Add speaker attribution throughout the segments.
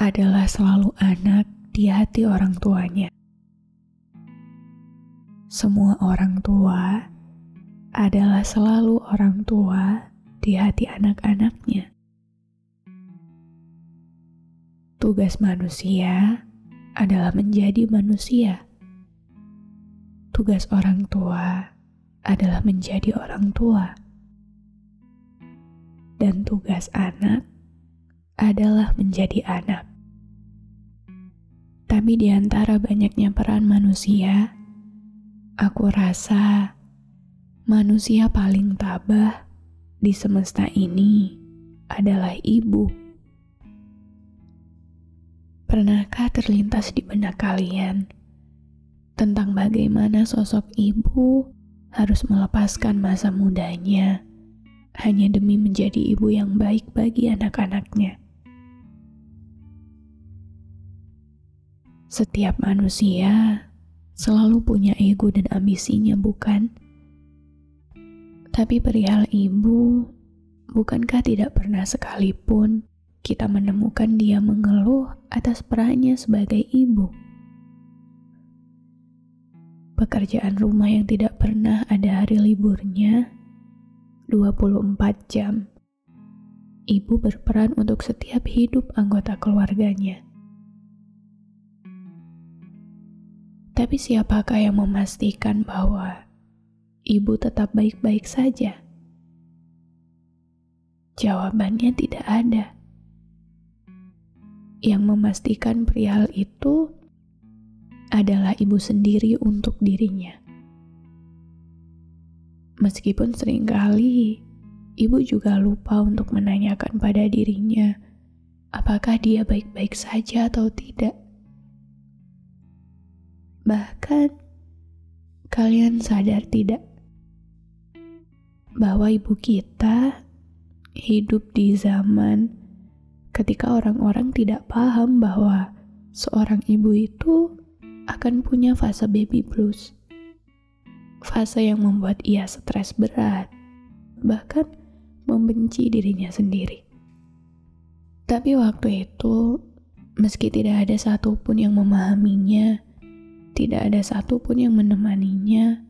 Speaker 1: adalah selalu anak di hati orang tuanya. Semua orang tua adalah selalu orang tua di hati anak-anaknya. Tugas manusia adalah menjadi manusia. Tugas orang tua adalah menjadi orang tua. Dan tugas anak adalah menjadi anak. Tapi di antara banyaknya peran manusia, aku rasa manusia paling tabah di semesta ini adalah ibu. Pernahkah terlintas di benak kalian tentang bagaimana sosok ibu harus melepaskan masa mudanya hanya demi menjadi ibu yang baik bagi anak-anaknya? Setiap manusia selalu punya ego dan ambisinya, bukan? Tapi perihal ibu, bukankah tidak pernah sekalipun kita menemukan dia mengeluh atas perannya sebagai ibu? Pekerjaan rumah yang tidak pernah ada hari liburnya 24 jam. Ibu berperan untuk setiap hidup anggota keluarganya. Tapi siapakah yang memastikan bahwa ibu tetap baik-baik saja? Jawabannya tidak ada. Yang memastikan perihal itu adalah ibu sendiri untuk dirinya. Meskipun sering kali ibu juga lupa untuk menanyakan pada dirinya apakah dia baik-baik saja atau tidak. Bahkan, kalian sadar tidak bahwa ibu kita hidup di zaman ketika orang-orang tidak paham bahwa seorang ibu itu akan punya fase baby blues. Fase yang membuat ia stres berat, bahkan membenci dirinya sendiri. Tapi waktu itu, meski tidak ada satupun yang memahaminya, tidak ada satupun yang menemaninya,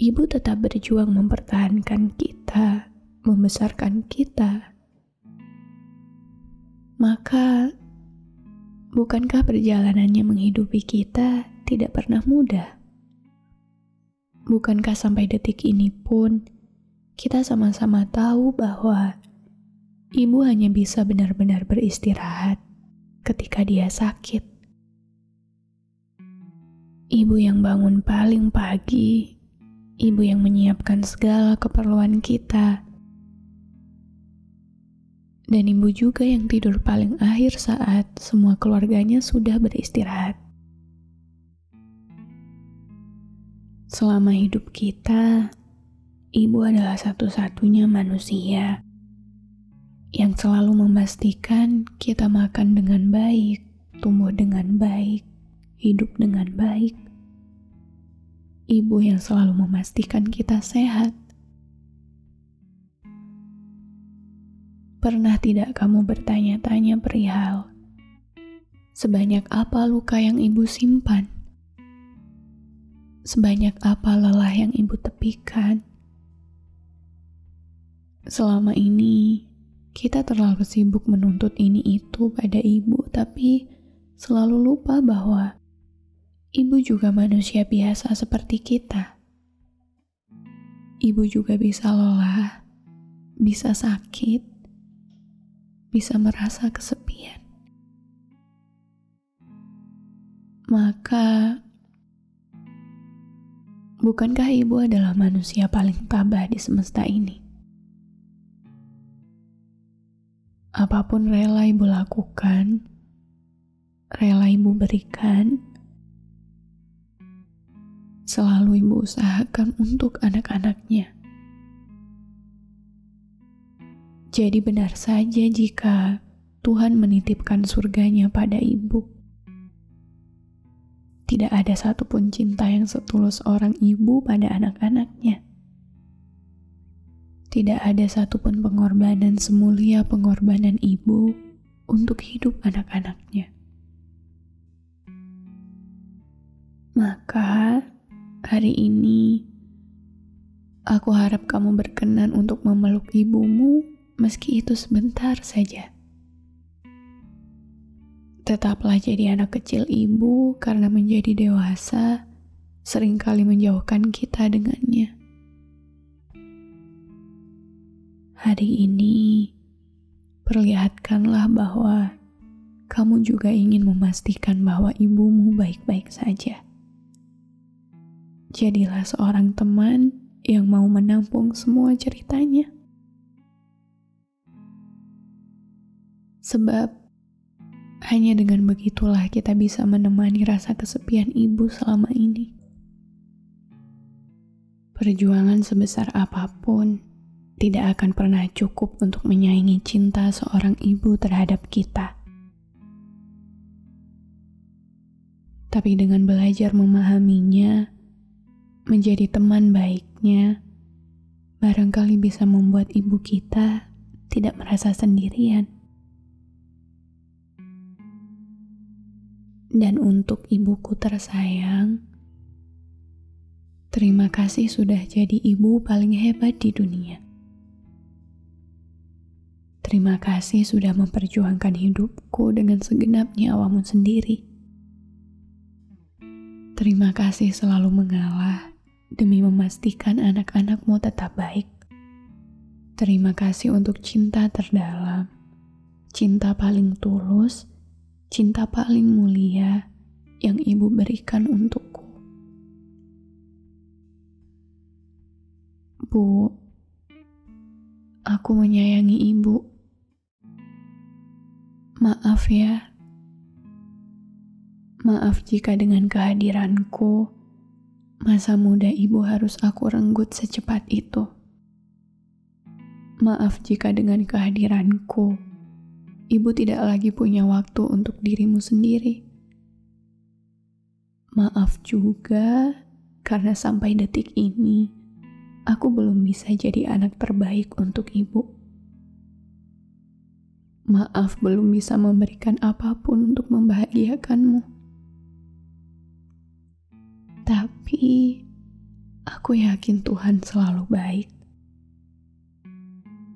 Speaker 1: ibu tetap berjuang mempertahankan kita, membesarkan kita. Maka, bukankah perjalanannya menghidupi kita tidak pernah mudah? Bukankah sampai detik ini pun kita sama-sama tahu bahwa ibu hanya bisa benar-benar beristirahat ketika dia sakit? Ibu yang bangun paling pagi, ibu yang menyiapkan segala keperluan kita, dan ibu juga yang tidur paling akhir saat semua keluarganya sudah beristirahat. Selama hidup kita, ibu adalah satu-satunya manusia yang selalu memastikan kita makan dengan baik, tumbuh dengan baik, hidup dengan baik. Ibu yang selalu memastikan kita sehat. Pernah tidak kamu bertanya-tanya perihal sebanyak apa luka yang ibu simpan? Sebanyak apa lelah yang ibu tepikan? Selama ini, kita terlalu sibuk menuntut ini itu pada ibu, tapi selalu lupa bahwa Ibu juga manusia biasa seperti kita. Ibu juga bisa lelah, bisa sakit, bisa merasa kesepian. Maka, bukankah ibu adalah manusia paling tabah di semesta ini? Apa pun rela ibu lakukan rela ibu berikan, selalu ibu usahakan untuk anak-anaknya. Jadi benar saja jika Tuhan menitipkan surganya pada ibu. Tidak ada satupun cinta yang setulus orang ibu pada anak-anaknya. Tidak ada satupun pengorbanan semulia pengorbanan ibu untuk hidup anak-anaknya. Maka, hari ini aku harap kamu berkenan untuk memeluk ibumu, meski itu sebentar saja. Tetaplah jadi anak kecil ibu karena menjadi dewasa sering kali menjauhkan kita dengannya. Hari ini, perlihatkanlah bahwa kamu juga ingin memastikan bahwa ibumu baik-baik saja. Jadilah seorang teman yang mau menampung semua ceritanya. Sebab hanya dengan begitulah kita bisa menemani rasa kesepian ibu selama ini. Perjuangan sebesar apa pun tidak akan pernah cukup untuk menyaingi cinta seorang ibu terhadap kita. Tapi dengan belajar memahaminya, menjadi teman baiknya, barangkali bisa membuat ibu kita tidak merasa sendirian. Dan untuk ibuku tersayang, terima kasih sudah jadi ibu paling hebat di dunia. Terima kasih sudah memperjuangkan hidupku dengan segenap nyawamu sendiri. Terima kasih selalu mengalah demi memastikan anak-anakmu tetap baik. Terima kasih untuk cinta terdalam, cinta paling tulus, cinta paling mulia yang ibu berikan untukku. Bu, aku menyayangi ibu Maaf ya. Maaf jika dengan kehadiranku, masa muda ibu harus aku renggut secepat itu. Maaf jika dengan kehadiranku, ibu tidak lagi punya waktu untuk dirimu sendiri. Maaf juga karena sampai detik ini, aku belum bisa jadi anak terbaik untuk ibu. Maaf belum bisa memberikan apa pun untuk membahagiakanmu. Tapi aku yakin Tuhan selalu baik.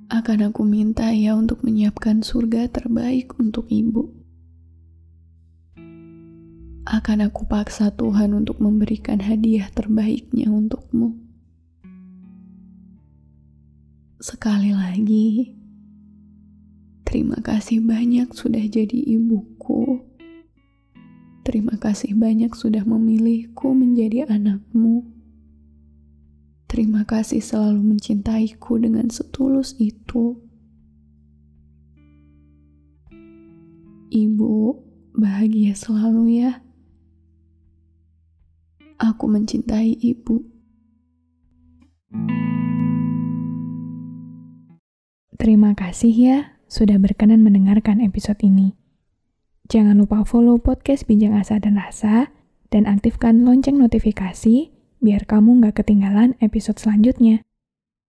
Speaker 1: Akan aku minta ya untuk menyiapkan surga terbaik untuk ibu. Akan aku paksa Tuhan untuk memberikan hadiah terbaiknya untukmu. Sekali lagi, Terima kasih banyak sudah jadi ibuku. Terima kasih banyak sudah memilihku menjadi anakmu. Terima kasih selalu mencintaiku dengan setulus itu. Ibu, bahagia selalu ya. Aku mencintai ibu.
Speaker 2: Terima kasih ya sudah berkenan mendengarkan episode ini. Jangan lupa follow podcast Bincang Asa dan Rasa, dan aktifkan lonceng notifikasi biar kamu nggak ketinggalan episode selanjutnya.